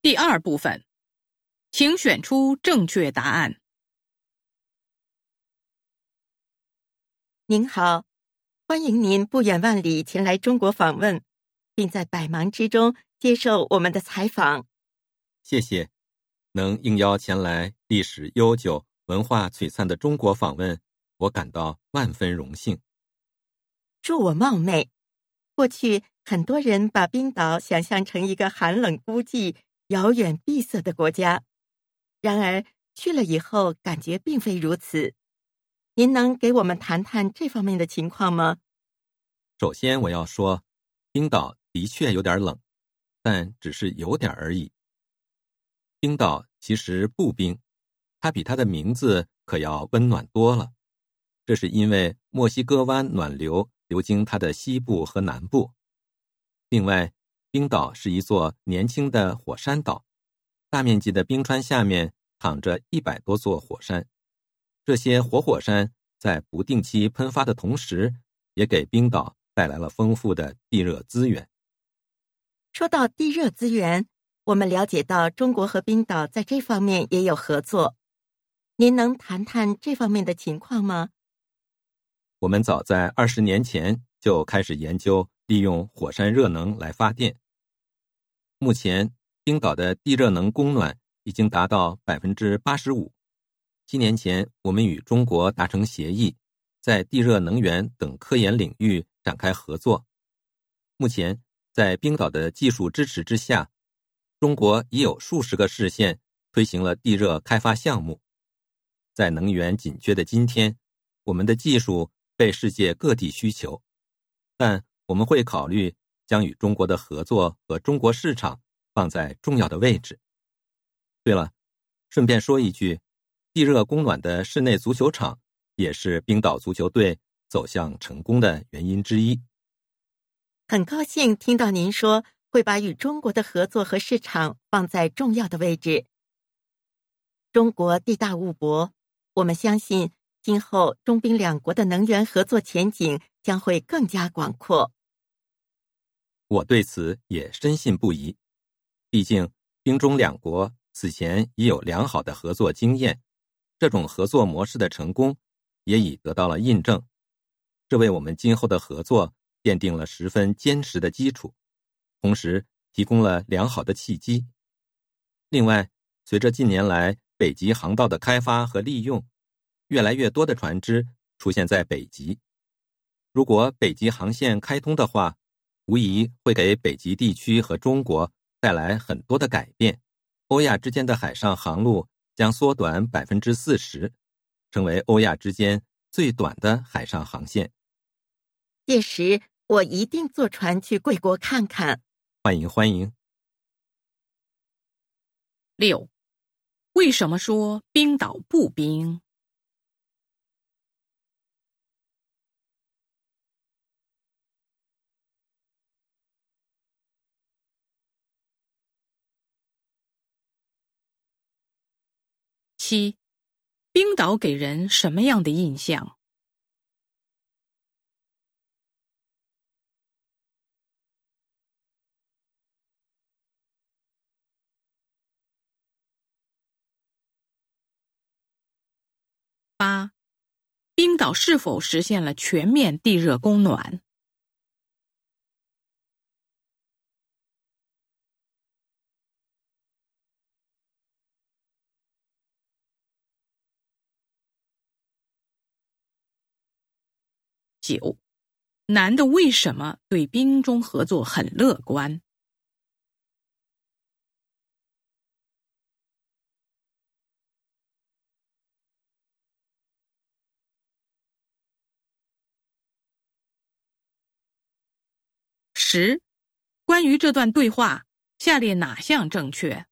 第二部分，请选出正确答案。您好，欢迎您不远万里前来中国访问，并在百忙之中接受我们的采访。谢谢，能应邀前来历史悠久、文化璀璨的中国访问，我感到万分荣幸。恕我冒昧，过去很多人把冰岛想象成一个寒冷孤寂。遥远闭塞的国家，然而去了以后，感觉并非如此。您能给我们谈谈这方面的情况吗？首先，我要说，冰岛的确有点冷，但只是有点而已。冰岛其实不冰，它比它的名字可要温暖多了。这是因为墨西哥湾暖流流经它的西部和南部。另外。冰岛是一座年轻的火山岛，大面积的冰川下面躺着一百多座火山。这些活火山在不定期喷发的同时，也给冰岛带来了丰富的地热资源。说到地热资源，我们了解到中国和冰岛在这方面也有合作。您能谈谈这方面的情况吗？我们早在二十年前就开始研究。利用火山热能来发电。目前，冰岛的地热能供暖已经达到百分之八十五。七年前，我们与中国达成协议，在地热能源等科研领域展开合作。目前，在冰岛的技术支持之下，中国已有数十个市县推行了地热开发项目。在能源紧缺的今天，我们的技术被世界各地需求，但。我们会考虑将与中国的合作和中国市场放在重要的位置。对了，顺便说一句，地热供暖的室内足球场也是冰岛足球队走向成功的原因之一。很高兴听到您说会把与中国的合作和市场放在重要的位置。中国地大物博，我们相信今后中冰两国的能源合作前景将会更加广阔。我对此也深信不疑，毕竟冰中两国此前已有良好的合作经验，这种合作模式的成功也已得到了印证，这为我们今后的合作奠定了十分坚实的基础，同时提供了良好的契机。另外，随着近年来北极航道的开发和利用，越来越多的船只出现在北极，如果北极航线开通的话。无疑会给北极地区和中国带来很多的改变，欧亚之间的海上航路将缩短百分之四十，成为欧亚之间最短的海上航线。届时我一定坐船去贵国看看。欢迎欢迎。六，为什么说冰岛不冰？七，冰岛给人什么样的印象？八，冰岛是否实现了全面地热供暖？九，男的为什么对冰中合作很乐观？十，关于这段对话，下列哪项正确？